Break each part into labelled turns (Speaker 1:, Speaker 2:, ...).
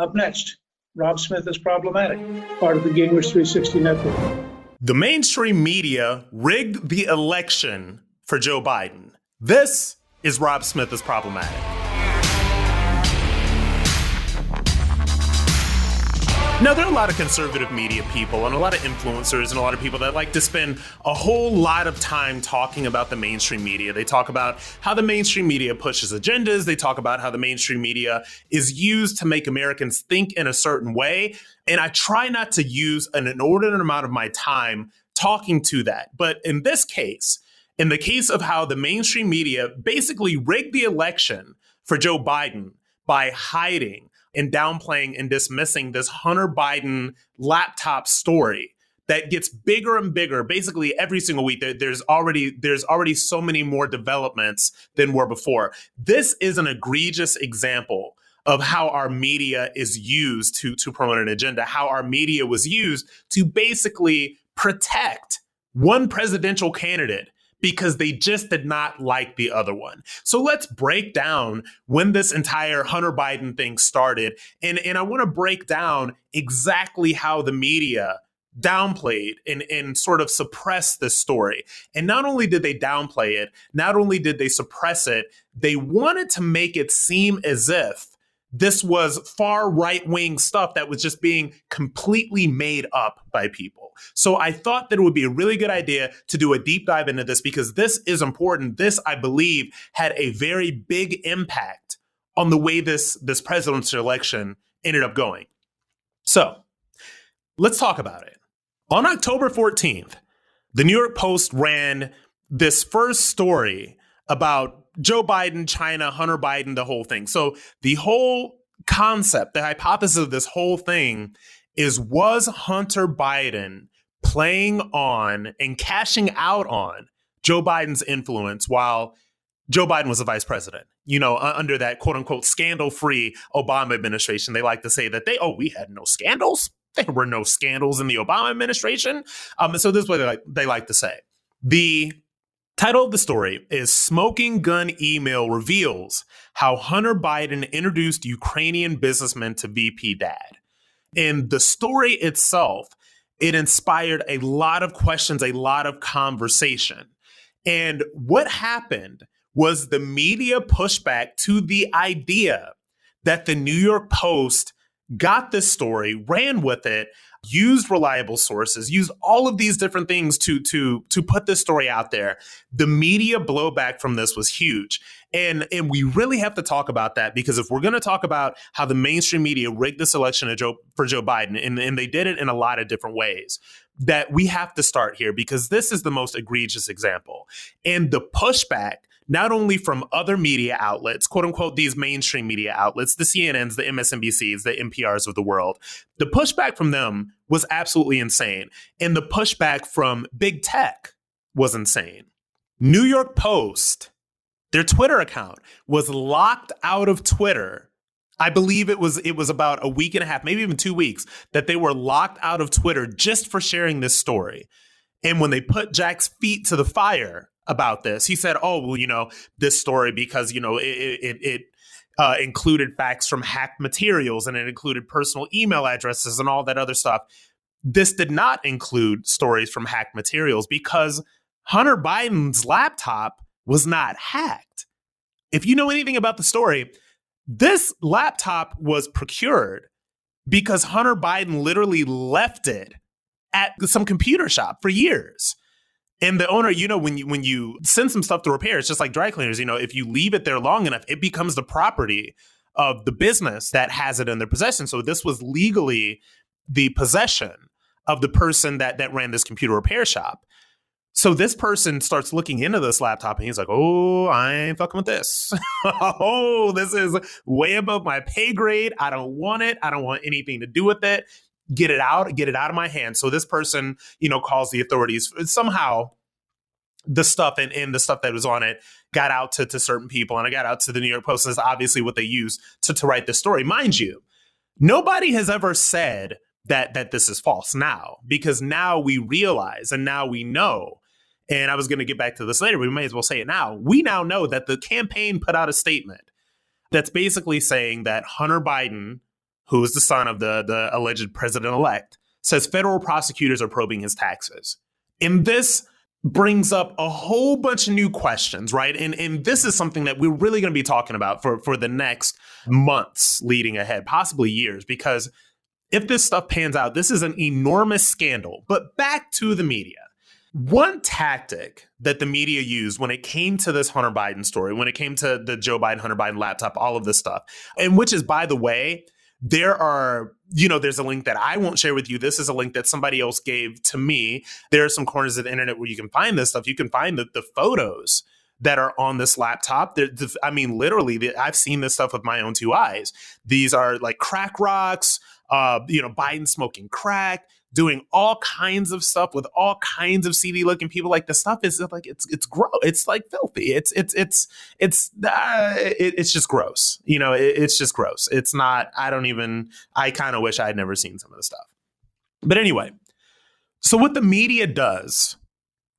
Speaker 1: Up next, Rob Smith is problematic, part of the Gingrich 360 network.
Speaker 2: The mainstream media rigged the election for Joe Biden. This is Rob Smith is problematic. Now, there are a lot of conservative media people and a lot of influencers and a lot of people that like to spend a whole lot of time talking about the mainstream media. They talk about how the mainstream media pushes agendas. They talk about how the mainstream media is used to make Americans think in a certain way. And I try not to use an inordinate amount of my time talking to that. But in this case, in the case of how the mainstream media basically rigged the election for Joe Biden by hiding and downplaying and dismissing this Hunter Biden laptop story that gets bigger and bigger. Basically every single week there, there's already there's already so many more developments than were before. This is an egregious example of how our media is used to to promote an agenda how our media was used to basically protect one presidential candidate because they just did not like the other one. So let's break down when this entire Hunter Biden thing started. And, and I want to break down exactly how the media downplayed and, and sort of suppressed this story. And not only did they downplay it, not only did they suppress it, they wanted to make it seem as if this was far right wing stuff that was just being completely made up by people. So I thought that it would be a really good idea to do a deep dive into this because this is important. This, I believe, had a very big impact on the way this, this presidential election ended up going. So let's talk about it. On October 14th, the New York Post ran this first story about Joe Biden, China, Hunter Biden, the whole thing. So the whole concept, the hypothesis of this whole thing is was Hunter Biden playing on and cashing out on Joe Biden's influence while Joe Biden was the vice president. You know, under that quote unquote scandal free Obama administration, they like to say that they, oh, we had no scandals. There were no scandals in the Obama administration. Um, so this is what they like, they like to say. The Title of the story is Smoking Gun Email Reveals How Hunter Biden Introduced Ukrainian Businessmen to VP Dad. And the story itself, it inspired a lot of questions, a lot of conversation. And what happened was the media pushback to the idea that the New York Post got this story, ran with it, used reliable sources, used all of these different things to to to put this story out there. The media blowback from this was huge. And and we really have to talk about that because if we're going to talk about how the mainstream media rigged this election Joe, for Joe Biden and, and they did it in a lot of different ways, that we have to start here because this is the most egregious example. And the pushback not only from other media outlets, quote unquote, these mainstream media outlets, the CNNs, the MSNBCs, the NPRs of the world, the pushback from them was absolutely insane. And the pushback from big tech was insane. New York Post, their Twitter account was locked out of Twitter. I believe it was it was about a week and a half, maybe even 2 weeks that they were locked out of Twitter just for sharing this story. And when they put Jack's feet to the fire, about this. He said, "Oh, well, you know, this story because you know it it, it uh, included facts from hacked materials and it included personal email addresses and all that other stuff. This did not include stories from hacked materials because Hunter Biden's laptop was not hacked. If you know anything about the story, this laptop was procured because Hunter Biden literally left it at some computer shop for years. And the owner, you know, when you when you send some stuff to repair, it's just like dry cleaners. You know, if you leave it there long enough, it becomes the property of the business that has it in their possession. So this was legally the possession of the person that that ran this computer repair shop. So this person starts looking into this laptop and he's like, "Oh, I ain't fucking with this. oh, this is way above my pay grade. I don't want it. I don't want anything to do with it." get it out, get it out of my hands. So this person, you know, calls the authorities. Somehow the stuff and, and the stuff that was on it got out to, to certain people and I got out to the New York Post. And that's obviously what they use to, to write the story. Mind you, nobody has ever said that that this is false now because now we realize and now we know and I was going to get back to this later, but we may as well say it now. We now know that the campaign put out a statement that's basically saying that Hunter Biden who is the son of the, the alleged president elect, says federal prosecutors are probing his taxes. In this brings up a whole bunch of new questions, right? And and this is something that we're really going to be talking about for for the next months leading ahead, possibly years, because if this stuff pans out, this is an enormous scandal. But back to the media. One tactic that the media used when it came to this Hunter Biden story, when it came to the Joe Biden, Hunter Biden laptop, all of this stuff, and which is, by the way, there are you know there's a link that i won't share with you. This is a link that somebody else gave to me. There are some corners of the internet where you can find this stuff. You can find the, the photos that are on this laptop. The, i mean literally the, i've seen this stuff with my own two eyes. These are like crack rocks uh, you know biden smoking crack doing all kinds of stuff with all kinds of CD looking people. Like the stuff is like it's it's gross. It's like filthy. It's it's it's it's uh, it, it's just gross. You know, it, it's just gross. It's not. I don't even. I kind of wish I had never seen some of the stuff. But anyway, so what the media does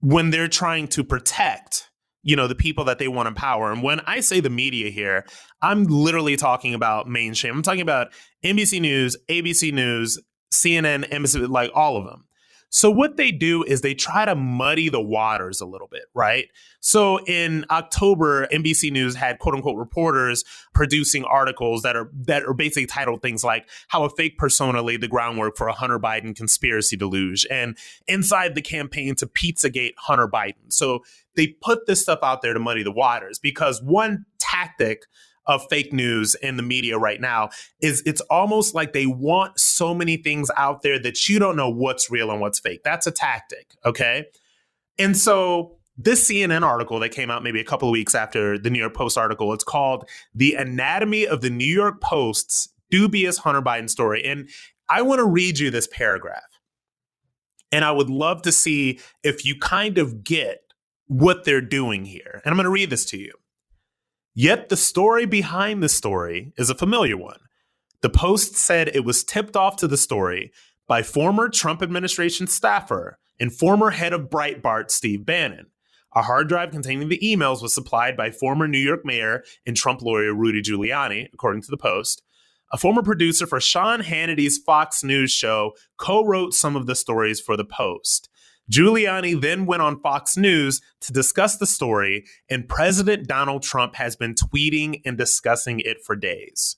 Speaker 2: when they're trying to protect you know the people that they want to power and when i say the media here i'm literally talking about mainstream i'm talking about nbc news abc news CNN, MSNBC, like all of them. So what they do is they try to muddy the waters a little bit, right? So in October, NBC News had quote unquote reporters producing articles that are that are basically titled things like how a fake persona laid the groundwork for a Hunter Biden conspiracy deluge and inside the campaign to Pizzagate Hunter Biden. So they put this stuff out there to muddy the waters because one tactic of fake news in the media right now is it's almost like they want so many things out there that you don't know what's real and what's fake. That's a tactic, okay? And so this CNN article that came out maybe a couple of weeks after the New York Post article, it's called The Anatomy of the New York Post's Dubious Hunter Biden Story. And I want to read you this paragraph. And I would love to see if you kind of get what they're doing here. And I'm going to read this to you. Yet the story behind the story is a familiar one. The Post said it was tipped off to the story by former Trump administration staffer and former head of Breitbart, Steve Bannon. A hard drive containing the emails was supplied by former New York mayor and Trump lawyer Rudy Giuliani, according to the Post. A former producer for Sean Hannity's Fox News show co wrote some of the stories for the Post. Giuliani then went on Fox News to discuss the story, and President Donald Trump has been tweeting and discussing it for days.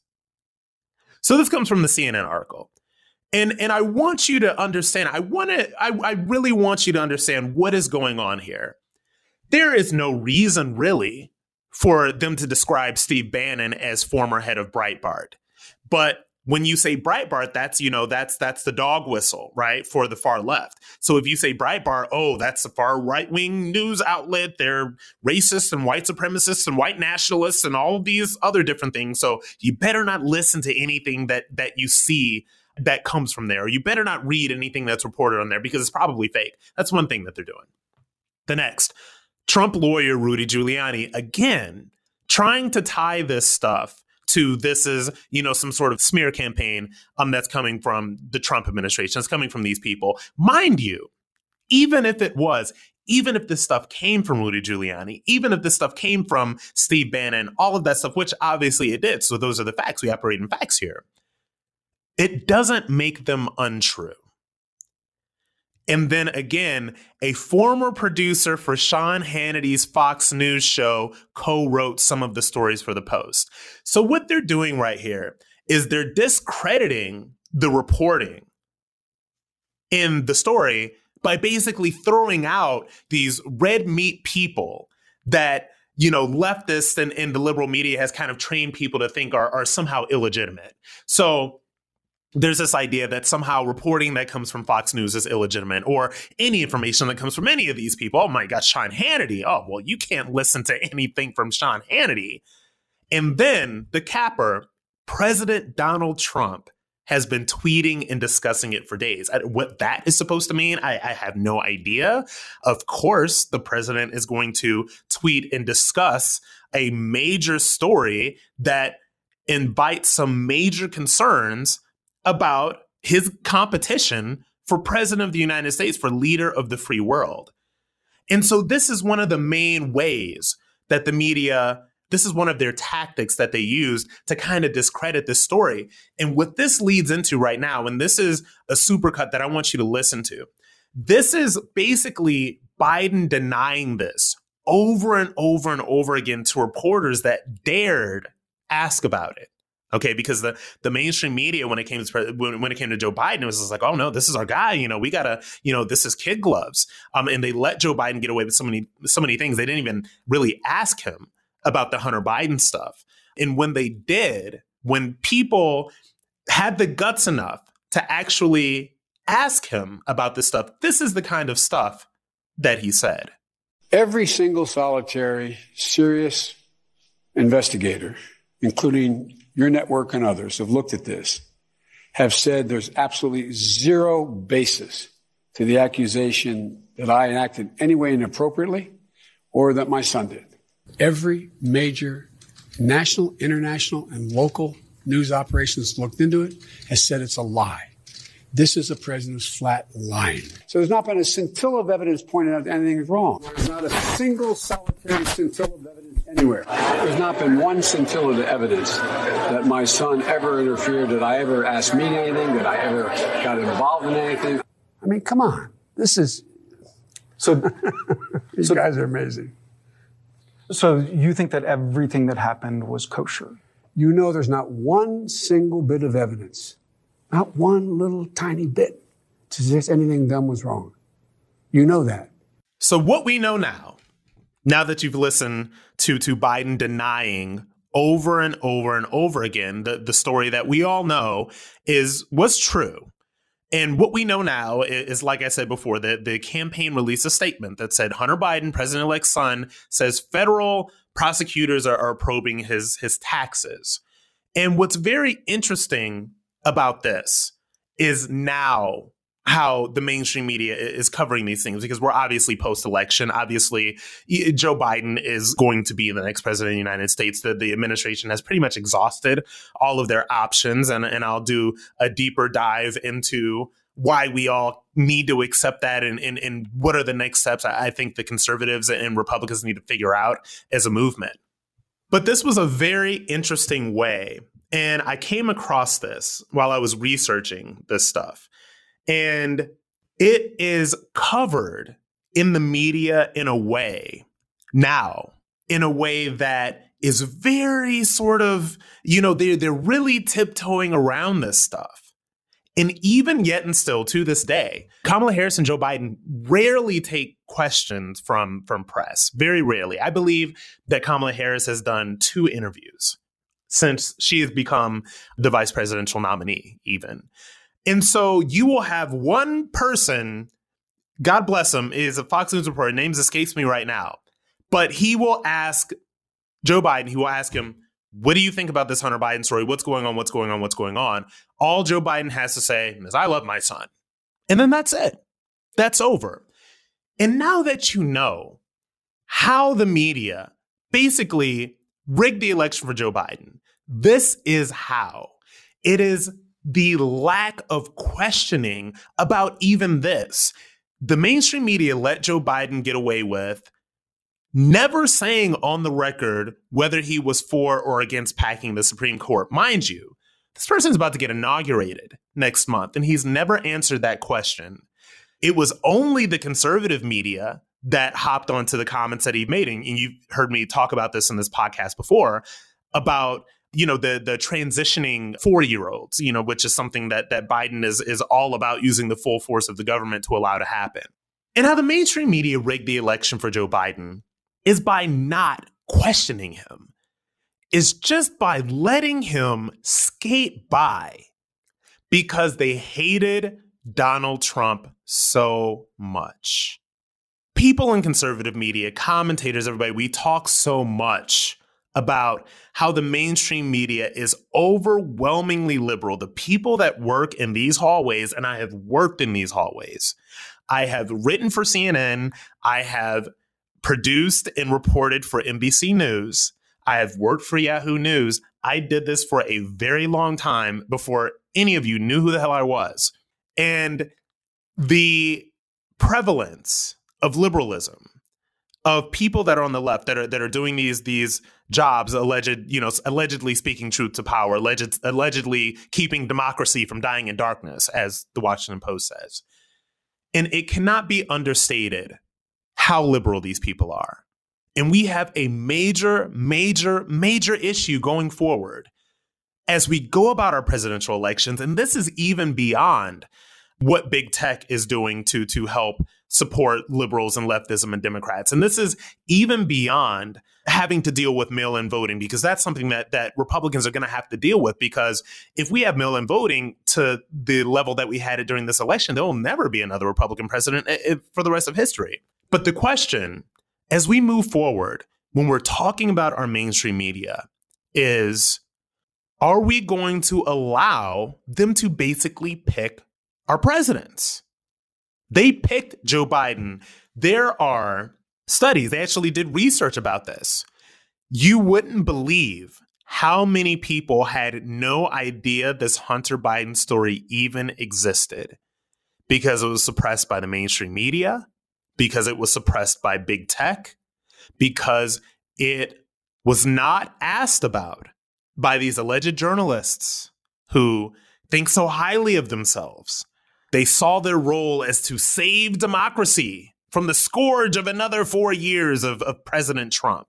Speaker 2: So this comes from the CNN article. And, and I want you to understand, I want to, I, I really want you to understand what is going on here. There is no reason really for them to describe Steve Bannon as former head of Breitbart. But when you say Breitbart, that's you know that's that's the dog whistle, right, for the far left. So if you say Breitbart, oh, that's the far right wing news outlet. They're racist and white supremacists and white nationalists and all these other different things. So you better not listen to anything that that you see that comes from there. You better not read anything that's reported on there because it's probably fake. That's one thing that they're doing. The next, Trump lawyer Rudy Giuliani again trying to tie this stuff to this is you know some sort of smear campaign um, that's coming from the Trump administration. It's coming from these people, mind you. Even if it was, even if this stuff came from Rudy Giuliani, even if this stuff came from Steve Bannon, all of that stuff, which obviously it did. So those are the facts. We operate in facts here. It doesn't make them untrue. And then again, a former producer for Sean Hannity's Fox News show co wrote some of the stories for the Post. So, what they're doing right here is they're discrediting the reporting in the story by basically throwing out these red meat people that you know leftists and, and the liberal media has kind of trained people to think are, are somehow illegitimate so there's this idea that somehow reporting that comes from Fox News is illegitimate, or any information that comes from any of these people. Oh my gosh, Sean Hannity. Oh, well, you can't listen to anything from Sean Hannity. And then the capper, President Donald Trump, has been tweeting and discussing it for days. What that is supposed to mean, I, I have no idea. Of course, the president is going to tweet and discuss a major story that invites some major concerns about his competition for president of the United States, for leader of the free world. And so this is one of the main ways that the media this is one of their tactics that they use to kind of discredit this story. And what this leads into right now, and this is a supercut that I want you to listen to. This is basically Biden denying this over and over and over again to reporters that dared ask about it. Okay, because the the mainstream media when it came to when, when it came to Joe Biden, it was just like, oh no, this is our guy. You know, we gotta, you know, this is kid gloves. Um, and they let Joe Biden get away with so many so many things. They didn't even really ask him about the Hunter Biden stuff. And when they did, when people had the guts enough to actually ask him about this stuff, this is the kind of stuff that he said.
Speaker 3: Every single solitary, serious investigator, including your network and others, have looked at this, have said there's absolutely zero basis to the accusation that I acted any way inappropriately or that my son did. Every major national, international, and local news operations looked into it has said it's a lie. This is a president's flat lying. So there's not been a scintilla of evidence pointing out that anything is wrong. There's not a single solitary scintilla of evidence anywhere. There's not been one scintilla of evidence that my son ever interfered, that I ever asked me anything, that I ever got involved in anything. I mean, come on. This is.
Speaker 4: So,
Speaker 3: these so, guys are amazing.
Speaker 4: So you think that everything that happened was kosher?
Speaker 3: You know, there's not one single bit of evidence not one little tiny bit to suggest anything done was wrong. You know that.
Speaker 2: So what we know now, now that you've listened to to Biden denying over and over and over again the, the story that we all know is was true. And what we know now is, like I said before, that the campaign released a statement that said Hunter Biden, president elect's son, says federal prosecutors are, are probing his his taxes. And what's very interesting about this is now how the mainstream media is covering these things because we're obviously post election. Obviously, Joe Biden is going to be the next president of the United States. The, the administration has pretty much exhausted all of their options. And, and I'll do a deeper dive into why we all need to accept that and, and, and what are the next steps I think the conservatives and Republicans need to figure out as a movement. But this was a very interesting way and I came across this while I was researching this stuff. And it is covered in the media in a way now, in a way that is very sort of, you know, they're, they're really tiptoeing around this stuff. And even yet and still to this day, Kamala Harris and Joe Biden rarely take questions from, from press. Very rarely. I believe that Kamala Harris has done two interviews since she has become the vice presidential nominee, even. And so you will have one person, God bless him, is a Fox News reporter, names escapes me right now, but he will ask Joe Biden, he will ask him, what do you think about this Hunter Biden story? What's going on? What's going on? What's going on? All Joe Biden has to say is, I love my son. And then that's it. That's over. And now that you know how the media basically rigged the election for Joe Biden, this is how. It is the lack of questioning about even this. The mainstream media let Joe Biden get away with never saying on the record whether he was for or against packing the Supreme Court. Mind you, this person's about to get inaugurated next month, and he's never answered that question. It was only the conservative media that hopped onto the comments that he made. And you've heard me talk about this in this podcast before about you know the the transitioning four year olds you know which is something that that biden is is all about using the full force of the government to allow to happen. And how the mainstream media rigged the election for joe biden is by not questioning him. Is just by letting him skate by because they hated donald trump so much. People in conservative media commentators everybody we talk so much about how the mainstream media is overwhelmingly liberal. The people that work in these hallways, and I have worked in these hallways, I have written for CNN, I have produced and reported for NBC News, I have worked for Yahoo News. I did this for a very long time before any of you knew who the hell I was. And the prevalence of liberalism of people that are on the left that are that are doing these these jobs alleged you know allegedly speaking truth to power alleged, allegedly keeping democracy from dying in darkness as the washington post says. And it cannot be understated how liberal these people are. And we have a major major major issue going forward. As we go about our presidential elections and this is even beyond what big tech is doing to to help support liberals and leftism and Democrats. And this is even beyond having to deal with mail-in voting because that's something that that Republicans are going to have to deal with because if we have mail-in voting to the level that we had it during this election, there will never be another Republican president eh, eh, for the rest of history. But the question as we move forward when we're talking about our mainstream media is are we going to allow them to basically pick our presidents. They picked Joe Biden. There are studies, they actually did research about this. You wouldn't believe how many people had no idea this Hunter Biden story even existed because it was suppressed by the mainstream media, because it was suppressed by big tech, because it was not asked about by these alleged journalists who think so highly of themselves they saw their role as to save democracy from the scourge of another four years of, of President Trump.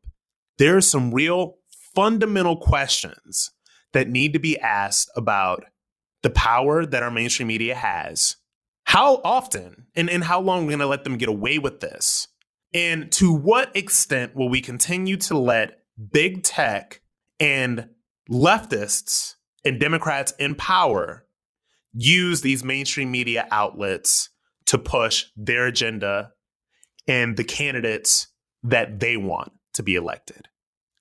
Speaker 2: There are some real fundamental questions that need to be asked about the power that our mainstream media has. How often and, and how long are we're going to let them get away with this? And to what extent will we continue to let big tech and leftists and Democrats in power use these mainstream media outlets to push their agenda and the candidates that they want to be elected.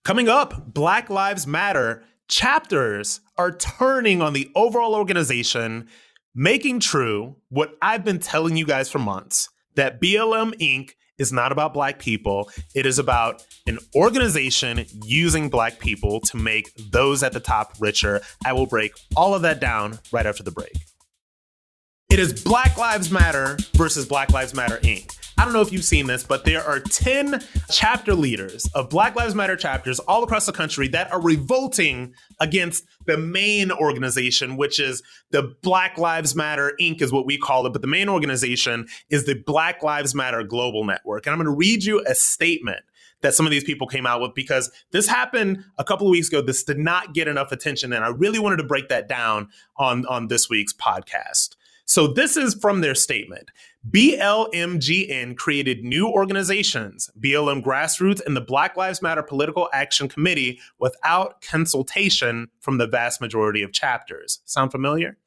Speaker 2: Coming up, Black Lives Matter chapters are turning on the overall organization, making true what I've been telling you guys for months that BLM Inc. is not about Black people. It is about an organization using Black people to make those at the top richer. I will break all of that down right after the break. It is Black Lives Matter versus Black Lives Matter Inc. I don't know if you've seen this, but there are 10 chapter leaders of Black Lives Matter chapters all across the country that are revolting against the main organization, which is the Black Lives Matter Inc., is what we call it. But the main organization is the Black Lives Matter Global Network. And I'm going to read you a statement that some of these people came out with because this happened a couple of weeks ago. This did not get enough attention. And I really wanted to break that down on, on this week's podcast. So this is from their statement. BLMGN created new organizations, BLM Grassroots and the Black Lives Matter Political Action Committee, without consultation from the vast majority of chapters. Sound familiar?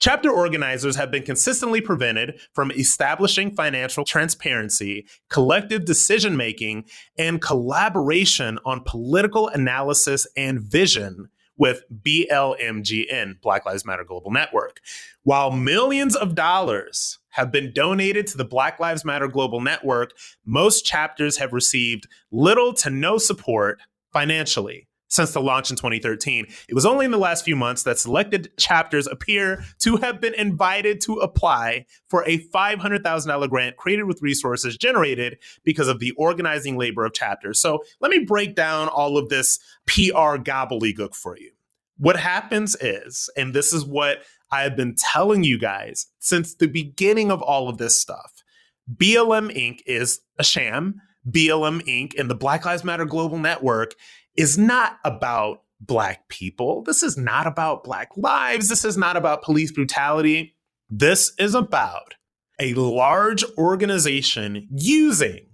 Speaker 2: Chapter organizers have been consistently prevented from establishing financial transparency, collective decision making, and collaboration on political analysis and vision with BLMGN, Black Lives Matter Global Network. While millions of dollars have been donated to the Black Lives Matter Global Network, most chapters have received little to no support financially since the launch in 2013. It was only in the last few months that selected chapters appear to have been invited to apply for a $500,000 grant created with resources generated because of the organizing labor of chapters. So let me break down all of this PR gobbledygook for you. What happens is, and this is what I have been telling you guys since the beginning of all of this stuff BLM Inc. is a sham. BLM Inc. and the Black Lives Matter Global Network is not about Black people. This is not about Black lives. This is not about police brutality. This is about a large organization using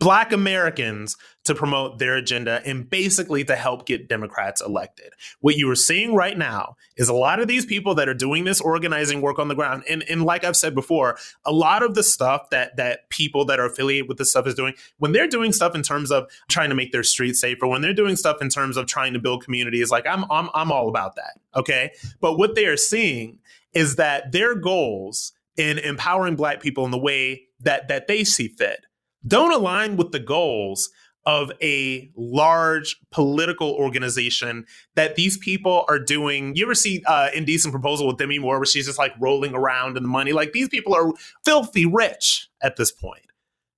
Speaker 2: Black Americans to promote their agenda and basically to help get Democrats elected. What you are seeing right now is a lot of these people that are doing this organizing work on the ground. And, and like I've said before, a lot of the stuff that that people that are affiliated with this stuff is doing, when they're doing stuff in terms of trying to make their streets safer, when they're doing stuff in terms of trying to build communities, like I'm I'm I'm all about that. Okay. But what they are seeing is that their goals in empowering black people in the way that that they see fit don't align with the goals of a large political organization that these people are doing. You ever see uh, Indecent Proposal with Demi Moore, where she's just like rolling around in the money? Like these people are filthy rich at this point.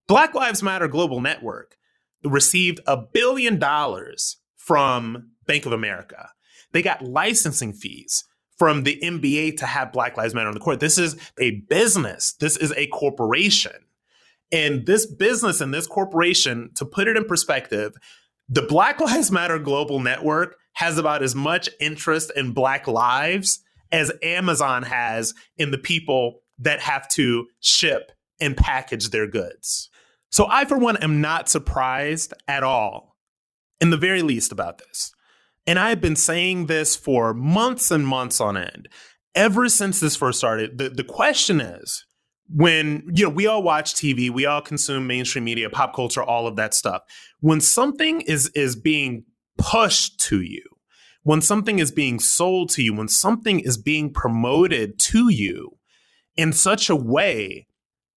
Speaker 2: Black Lives Matter Global Network received a billion dollars from Bank of America. They got licensing fees from the NBA to have Black Lives Matter on the court. This is a business. This is a corporation. And this business and this corporation, to put it in perspective, the Black Lives Matter Global Network has about as much interest in Black lives as Amazon has in the people that have to ship and package their goods. So I, for one, am not surprised at all, in the very least, about this. And I have been saying this for months and months on end. Ever since this first started, the, the question is when, you know, we all watch TV, we all consume mainstream media, pop culture, all of that stuff. When something is is being pushed to you, when something is being sold to you, when something is being promoted to you in such a way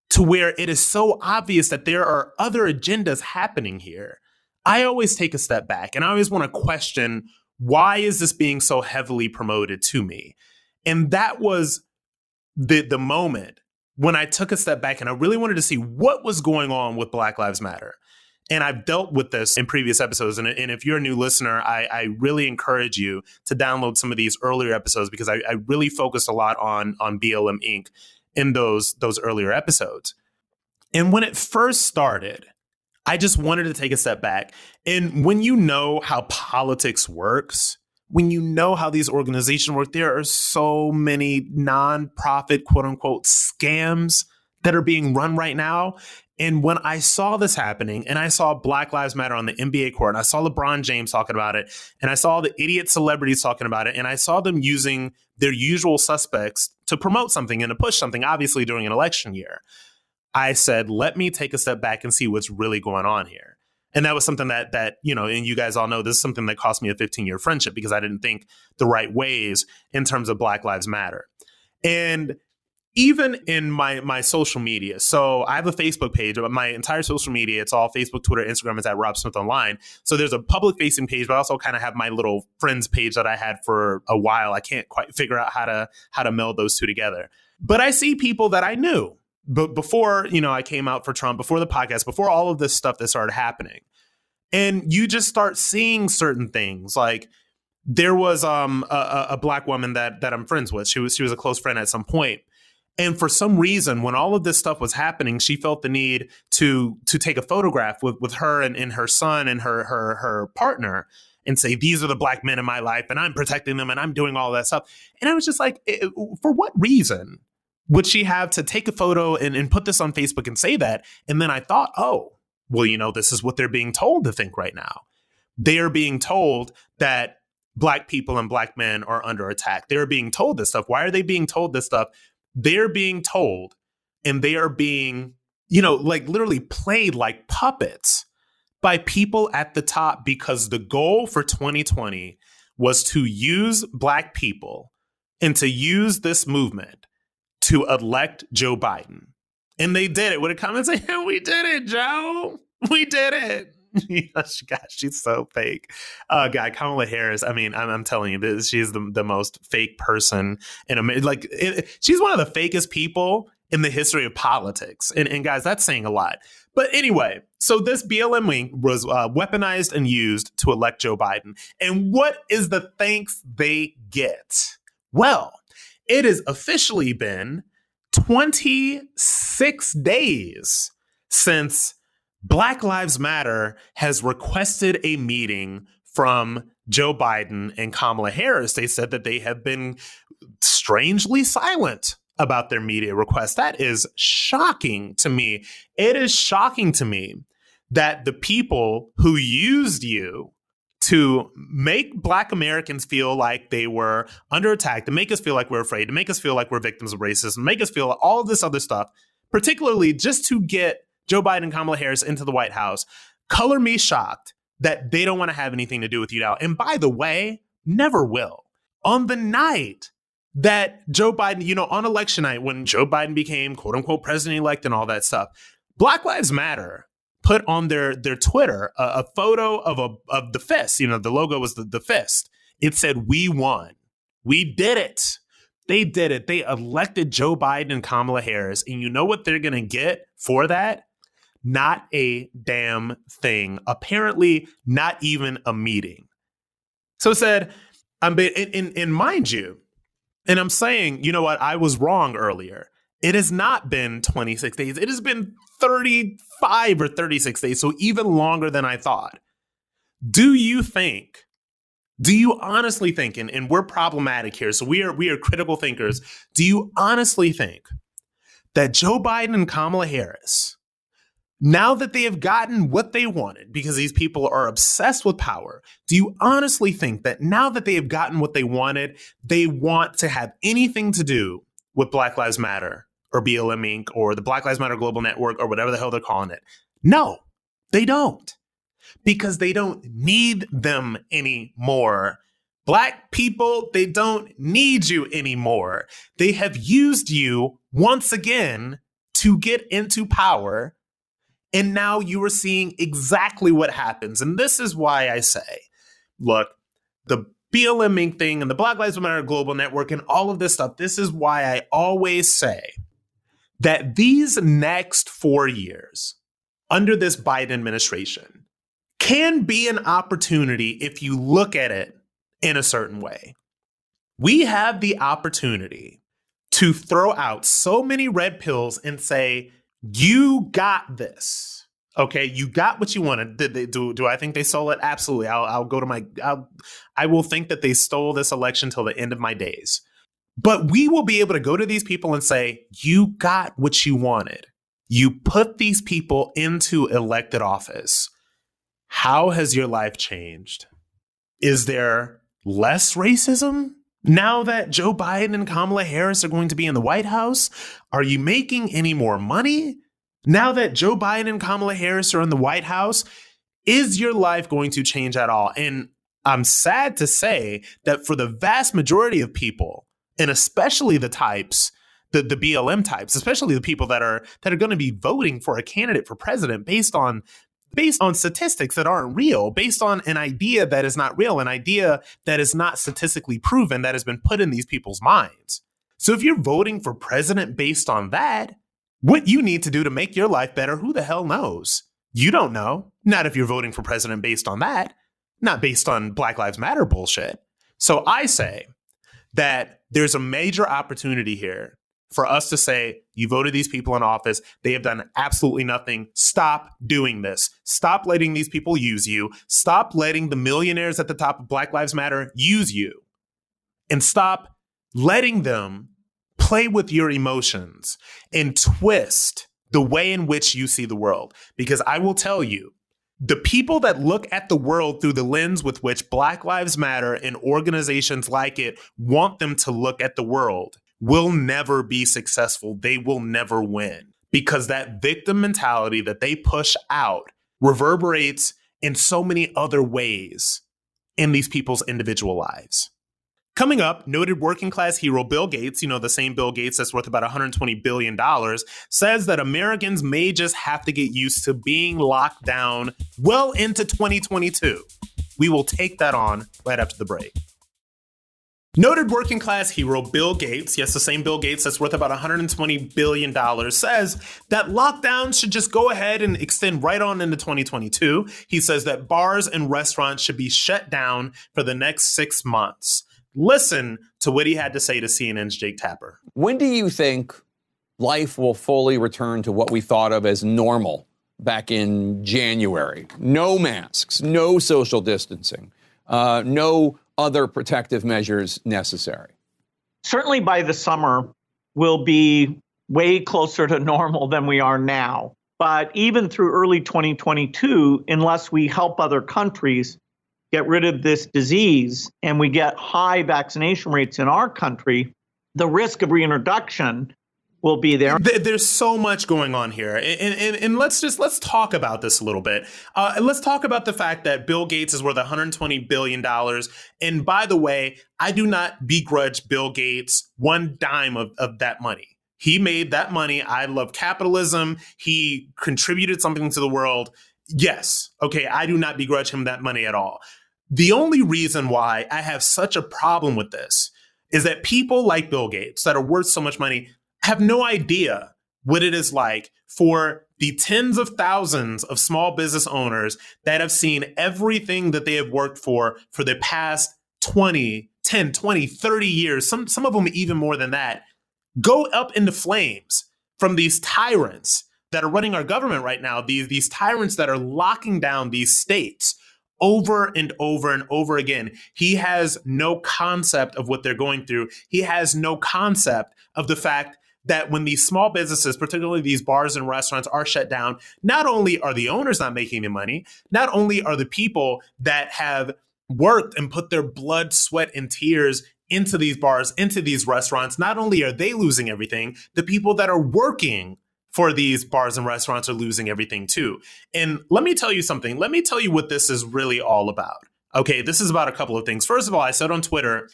Speaker 2: to where it is so obvious that there are other agendas happening here. I always take a step back and I always want to question why is this being so heavily promoted to me? And that was the the moment when I took a step back and I really wanted to see what was going on with Black Lives Matter. And I've dealt with this in previous episodes. And, and if you're a new listener, I, I, really encourage you to download some of these earlier episodes because I, I really focused a lot on on BLM Inc. in those those earlier episodes. And when it first started, I just wanted to take a step back. And when you know how politics works, when you know how these organizations work, there are so many nonprofit, quote unquote, scams that are being run right now. And when I saw this happening and I saw Black Lives Matter on the NBA court and I saw LeBron James talking about it and I saw the idiot celebrities talking about it and I saw them using their usual suspects to promote something and to push something, obviously during an election year, I said, let me take a step back and see what's really going on here. And that was something that that, you know, and you guys all know this is something that cost me a 15 year friendship because I didn't think the right ways in terms of Black Lives Matter. And even in my my social media. So I have a Facebook page, but my entire social media, it's all Facebook, Twitter, Instagram is at Rob Smith Online. So there's a public facing page, but I also kind of have my little friends page that I had for a while. I can't quite figure out how to how to meld those two together. But I see people that I knew but before, you know, I came out for Trump, before the podcast, before all of this stuff that started happening. And you just start seeing certain things like there was um a, a black woman that that I'm friends with. She was she was a close friend at some point and for some reason, when all of this stuff was happening, she felt the need to to take a photograph with, with her and, and her son and her her her partner and say, these are the black men in my life and I'm protecting them and I'm doing all that stuff. And I was just like, for what reason would she have to take a photo and, and put this on Facebook and say that? And then I thought, oh, well, you know, this is what they're being told to think right now. They are being told that black people and black men are under attack. They're being told this stuff. Why are they being told this stuff? they're being told and they are being, you know, like literally played like puppets by people at the top because the goal for 2020 was to use black people and to use this movement to elect Joe Biden. And they did it. Would it come and say, We did it, Joe? We did it. gosh, she's so fake. Uh, guy, Kamala Harris. I mean, I'm, I'm telling you, this, she's the, the most fake person in America. Like, it, she's one of the fakest people in the history of politics. And, and guys, that's saying a lot. But anyway, so this BLM wing was uh, weaponized and used to elect Joe Biden. And what is the thanks they get? Well, it has officially been 26 days since Black Lives Matter has requested a meeting from Joe Biden and Kamala Harris. They said that they have been strangely silent about their media request. That is shocking to me. It is shocking to me that the people who used you to make black Americans feel like they were under attack, to make us feel like we're afraid, to make us feel like we're victims of racism, make us feel all this other stuff, particularly just to get Joe Biden and Kamala Harris into the White House, color me shocked that they don't want to have anything to do with you now. And by the way, never will. On the night that Joe Biden, you know, on election night when Joe Biden became quote unquote president elect and all that stuff, Black Lives Matter put on their their Twitter a, a photo of a of the fist. You know, the logo was the, the fist. It said, "We won. We did it." They did it. They elected Joe Biden and Kamala Harris, and you know what they're going to get for that? Not a damn thing. Apparently, not even a meeting. So it said, I'm and, and mind you, and I'm saying, you know what, I was wrong earlier. It has not been 26 days. It has been 35 or 36 days, so even longer than I thought. Do you think do you honestly think, and, and we're problematic here, so we are we are critical thinkers. Do you honestly think that Joe Biden and Kamala Harris, now that they have gotten what they wanted, because these people are obsessed with power, do you honestly think that now that they have gotten what they wanted, they want to have anything to do with Black Lives Matter or BLM Inc. or the Black Lives Matter Global Network or whatever the hell they're calling it? No, they don't because they don't need them anymore. Black people, they don't need you anymore. They have used you once again to get into power. And now you are seeing exactly what happens. And this is why I say, look, the BLM Inc. thing and the Black Lives Matter Global Network and all of this stuff, this is why I always say that these next four years under this Biden administration can be an opportunity if you look at it in a certain way. We have the opportunity to throw out so many red pills and say, you got this. Okay, you got what you wanted. Did they do? Do I think they stole it? Absolutely. I'll, I'll go to my. I'll, I will think that they stole this election till the end of my days. But we will be able to go to these people and say, you got what you wanted. You put these people into elected office. How has your life changed? Is there less racism now that Joe Biden and Kamala Harris are going to be in the White House? Are you making any more money? Now that Joe Biden and Kamala Harris are in the White House, is your life going to change at all? And I'm sad to say that for the vast majority of people, and especially the types, the, the BLM types, especially the people that are that are going to be voting for a candidate for president based on based on statistics that aren't real, based on an idea that is not real, an idea that is not statistically proven that has been put in these people's minds. So if you're voting for president based on that, what you need to do to make your life better, who the hell knows? You don't know. Not if you're voting for president based on that, not based on Black Lives Matter bullshit. So I say that there's a major opportunity here for us to say, you voted these people in office, they have done absolutely nothing. Stop doing this. Stop letting these people use you. Stop letting the millionaires at the top of Black Lives Matter use you. And stop letting them play with your emotions and twist the way in which you see the world. Because I will tell you, the people that look at the world through the lens with which Black Lives Matter and organizations like it want them to look at the world will never be successful. They will never win because that victim mentality that they push out reverberates in so many other ways in these people's individual lives. Coming up, noted working class hero Bill Gates, you know, the same Bill Gates that's worth about $120 billion, says that Americans may just have to get used to being locked down well into 2022. We will take that on right after the break. Noted working class hero Bill Gates, yes, the same Bill Gates that's worth about $120 billion, says that lockdowns should just go ahead and extend right on into 2022. He says that bars and restaurants should be shut down for the next six months. Listen to what he had to say to CNN's Jake Tapper.
Speaker 5: When do you think life will fully return to what we thought of as normal back in January? No masks, no social distancing, uh, no other protective measures necessary?
Speaker 6: Certainly by the summer, we'll be way closer to normal than we are now. But even through early 2022, unless we help other countries get rid of this disease and we get high vaccination rates in our country, the risk of reintroduction will be there.
Speaker 2: There's so much going on here, and, and, and let's just let's talk about this a little bit. Uh, let's talk about the fact that Bill Gates is worth 120 billion dollars. And by the way, I do not begrudge Bill Gates one dime of, of that money. He made that money. I love capitalism. He contributed something to the world. Yes, okay, I do not begrudge him that money at all. The only reason why I have such a problem with this is that people like Bill Gates that are worth so much money have no idea what it is like for the tens of thousands of small business owners that have seen everything that they have worked for for the past 20, 10, 20, 30 years, some, some of them even more than that, go up into flames from these tyrants that are running our government right now, these, these tyrants that are locking down these states over and over and over again. He has no concept of what they're going through. He has no concept of the fact that when these small businesses, particularly these bars and restaurants, are shut down, not only are the owners not making any money, not only are the people that have worked and put their blood, sweat, and tears into these bars, into these restaurants, not only are they losing everything, the people that are working for these bars and restaurants are losing everything too. And let me tell you something. Let me tell you what this is really all about. Okay, this is about a couple of things. First of all, I said on Twitter,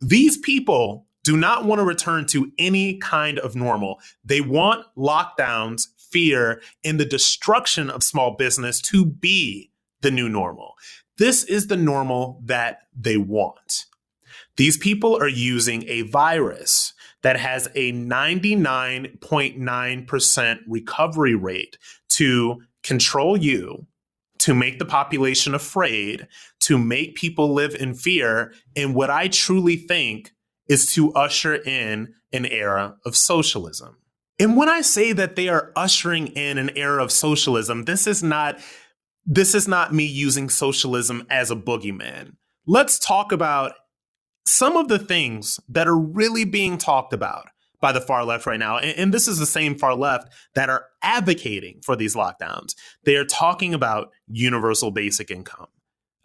Speaker 2: these people do not want to return to any kind of normal. They want lockdowns, fear, and the destruction of small business to be the new normal. This is the normal that they want. These people are using a virus that has a 99.9% recovery rate to control you, to make the population afraid, to make people live in fear, and what I truly think is to usher in an era of socialism. And when I say that they are ushering in an era of socialism, this is not this is not me using socialism as a boogeyman. Let's talk about some of the things that are really being talked about by the far left right now. And, and, this is the same far left that are advocating for these lockdowns. They are talking about universal basic income.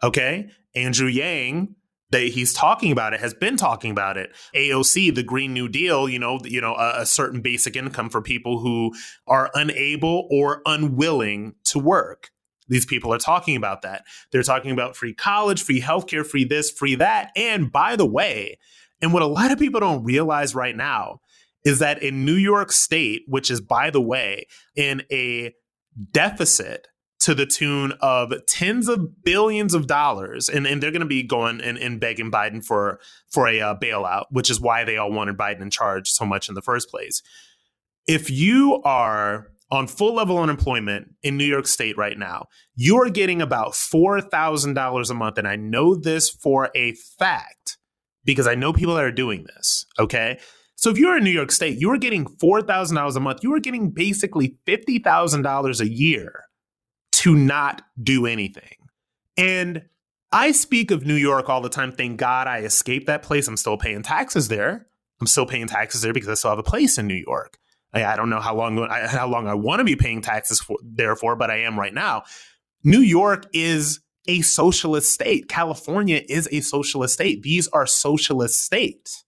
Speaker 2: Okay? Andrew Yang that he's talking about it has been talking about it. AOC, the Green New Deal, you know, you know, a, a certain basic income for people who are unable or unwilling to work. These people are talking about that. They're talking about free college, free healthcare, free this, free that. And by the way, and what a lot of people don't realize right now is that in New York State, which is, by the way, in a deficit to the tune of tens of billions of dollars, and, and they're going to be going and, and, begging Biden for for a uh, bailout, which is why they all wanted Biden in charge so much in the first place. If you are on full level unemployment in New York State right now, you are getting about four thousand dollars a month, and I know this for a fact because I know people that are doing this. Okay. So if you're in New York State, you are getting $4,000 a month. You are getting basically $50,000 a year to not do anything. And I speak of New York all the time. Thank God I escaped that place. I'm still paying taxes there. I'm still paying taxes there because I still have a place in New York. I, don't know how long how long I want to be paying taxes for therefore, but I am right now. New York is a socialist state. California is a socialist state. These are socialist states.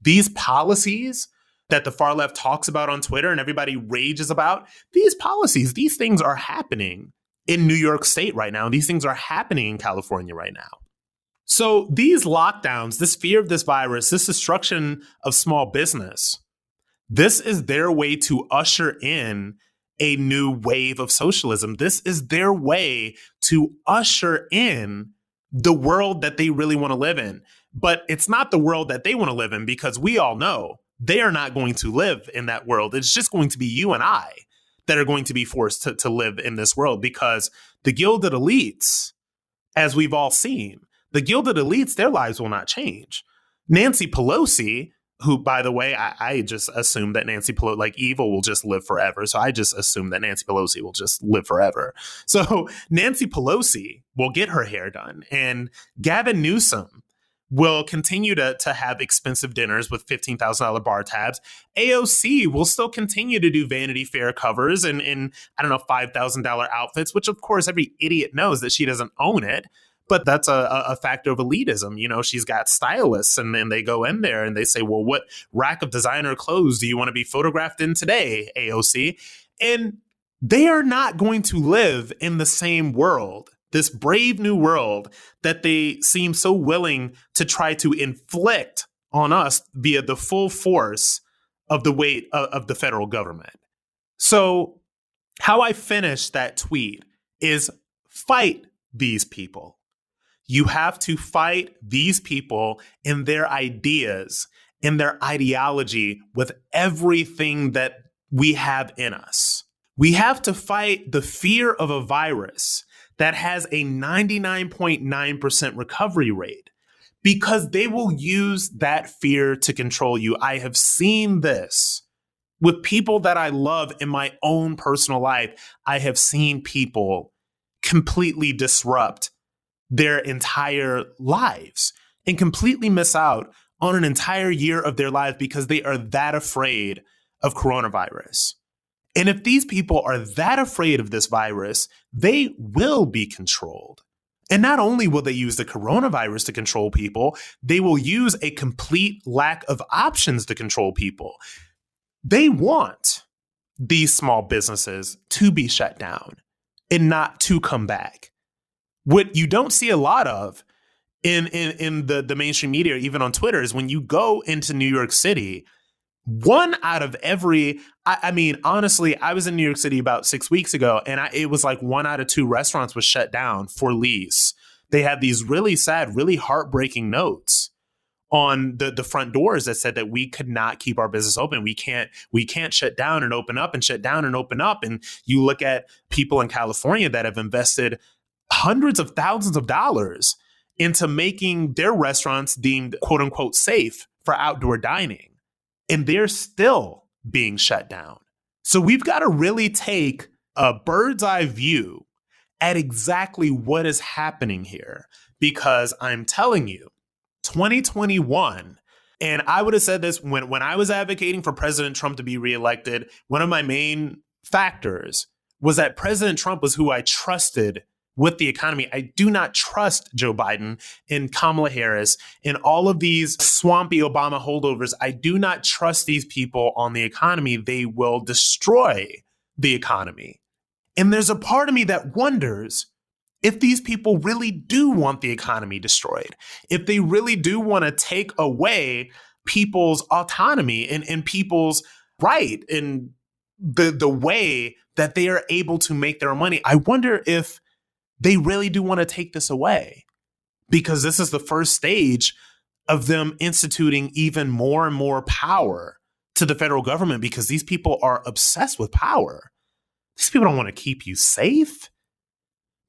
Speaker 2: These policies that the far left talks about on Twitter and everybody rages about, these policies, these things are happening in New York State right now. These things are happening in California right now. So these lockdowns, this fear of this virus, this destruction of small business, this is their way to usher in a new wave of socialism. This is their way to usher in the world that they really want to live in. But it's not the world that they want to live in because we all know they are not going to live in that world. It's just going to be you and I that are going to be forced to, to live in this world because the gilded elites, as we've all seen, the gilded elites, their lives will not change. Nancy Pelosi, who, by the way, I, I just assume that Nancy Pelosi, like evil, will just live forever. So I just assume that Nancy Pelosi will just live forever. So Nancy Pelosi will get her hair done, and Gavin Newsom will continue to, to have expensive dinners with $15,000 bar tabs. AOC will still continue to do Vanity Fair covers and, and I don't know, $5,000 outfits, which of course every idiot knows that she doesn't own it. But that's a, a factor of elitism. You know, she's got stylists and then they go in there and they say, well, what rack of designer clothes do you want to be photographed in today, AOC? And they are not going to live in the same world this brave new world that they seem so willing to try to inflict on us via the full force of the weight of, of the federal government. So, how I finish that tweet is fight these people. You have to fight these people in their ideas, in their ideology, with everything that we have in us. We have to fight the fear of a virus that has a 99.9% recovery rate because they will use that fear to control you. I have seen this with people that I love in my own personal life. I have seen people completely disrupt their entire lives and completely miss out on an entire year of their life because they are that afraid of coronavirus. And if these people are that afraid of this virus, they will be controlled. And not only will they use the coronavirus to control people, they will use a complete lack of options to control people. They want these small businesses to be shut down and not to come back. What you don't see a lot of in in in the the mainstream media, even on Twitter, is when you go into New York City. One out of every, I, I mean, honestly, I was in New York City about six weeks ago, and I, it was like one out of two restaurants was shut down for lease. They had these really sad, really heartbreaking notes on the the front doors that said that we could not keep our business open. We can't we can't shut down and open up and shut down and open up. And you look at people in California that have invested hundreds of thousands of dollars into making their restaurants deemed quote unquote safe for outdoor dining. And they're still being shut down. So we've got to really take a bird's eye view at exactly what is happening here because I'm telling you, 2021 and I would have said this when when I was advocating for President Trump to be reelected, one of my main factors was that President Trump was who I trusted with the economy. I do not trust Joe Biden and Kamala Harris and all of these swampy Obama holdovers. I do not trust these people on the economy. They will destroy the economy. And there's a part of me that wonders if these people really do want the economy destroyed, if they really do want to take away people's autonomy and, and people's right and the the way that they are able to make their money. I wonder if they really do want to take this away because this is the first stage of them instituting even more and more power to the federal government because these people are obsessed with power. These people don't want to keep you safe.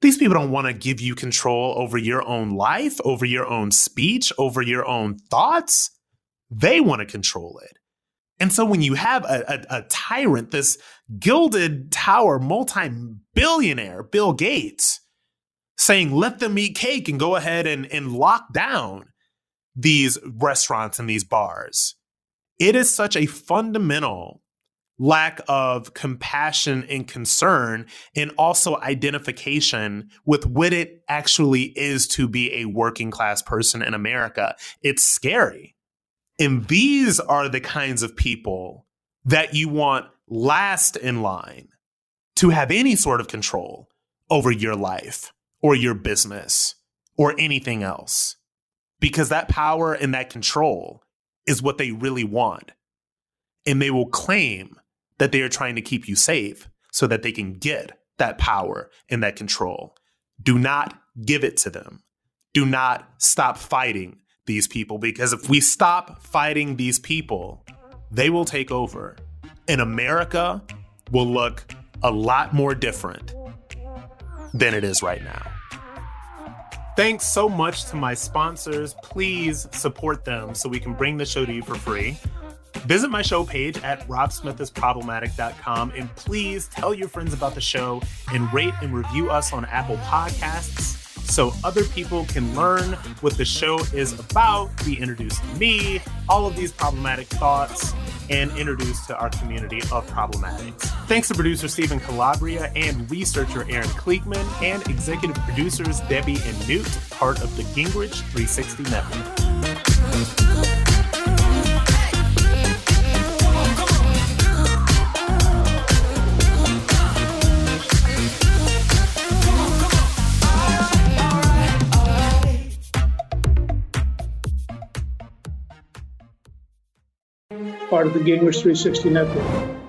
Speaker 2: These people don't want to give you control over your own life, over your own speech, over your own thoughts. They want to control it. And so when you have a, a, a tyrant, this gilded tower multi billionaire, Bill Gates, saying, let them eat cake and go ahead and, and lock down these restaurants and these bars. It is such a fundamental lack of compassion and concern and also identification with what it actually is to be a working class person in America. It's scary. And these are the kinds of people that you want last in line to have any sort of control over your life or your business or anything else. Because that power and that control is what they really want. And they will claim that they are trying to keep you safe so that they can get that power and that control. Do not give it to them. Do not stop fighting these people because if we stop fighting these people, they will take over. And America will look a lot more different than it is right now. Thanks so much to my sponsors. Please support them so we can bring the show to you for free. Visit my show page at robsmithisproblematic.com and please tell your friends about the show and rate and review us on Apple Podcasts so other people can learn what the show is about, be introduced to me, all of these problematic thoughts, and introduced to our community of problematics. Thanks to producer Stephen Calabria and researcher Aaron Kliegman and executive producers Debbie and Newt, part of the Gingrich 360 Network.
Speaker 1: Part of the Gingrich 360 network.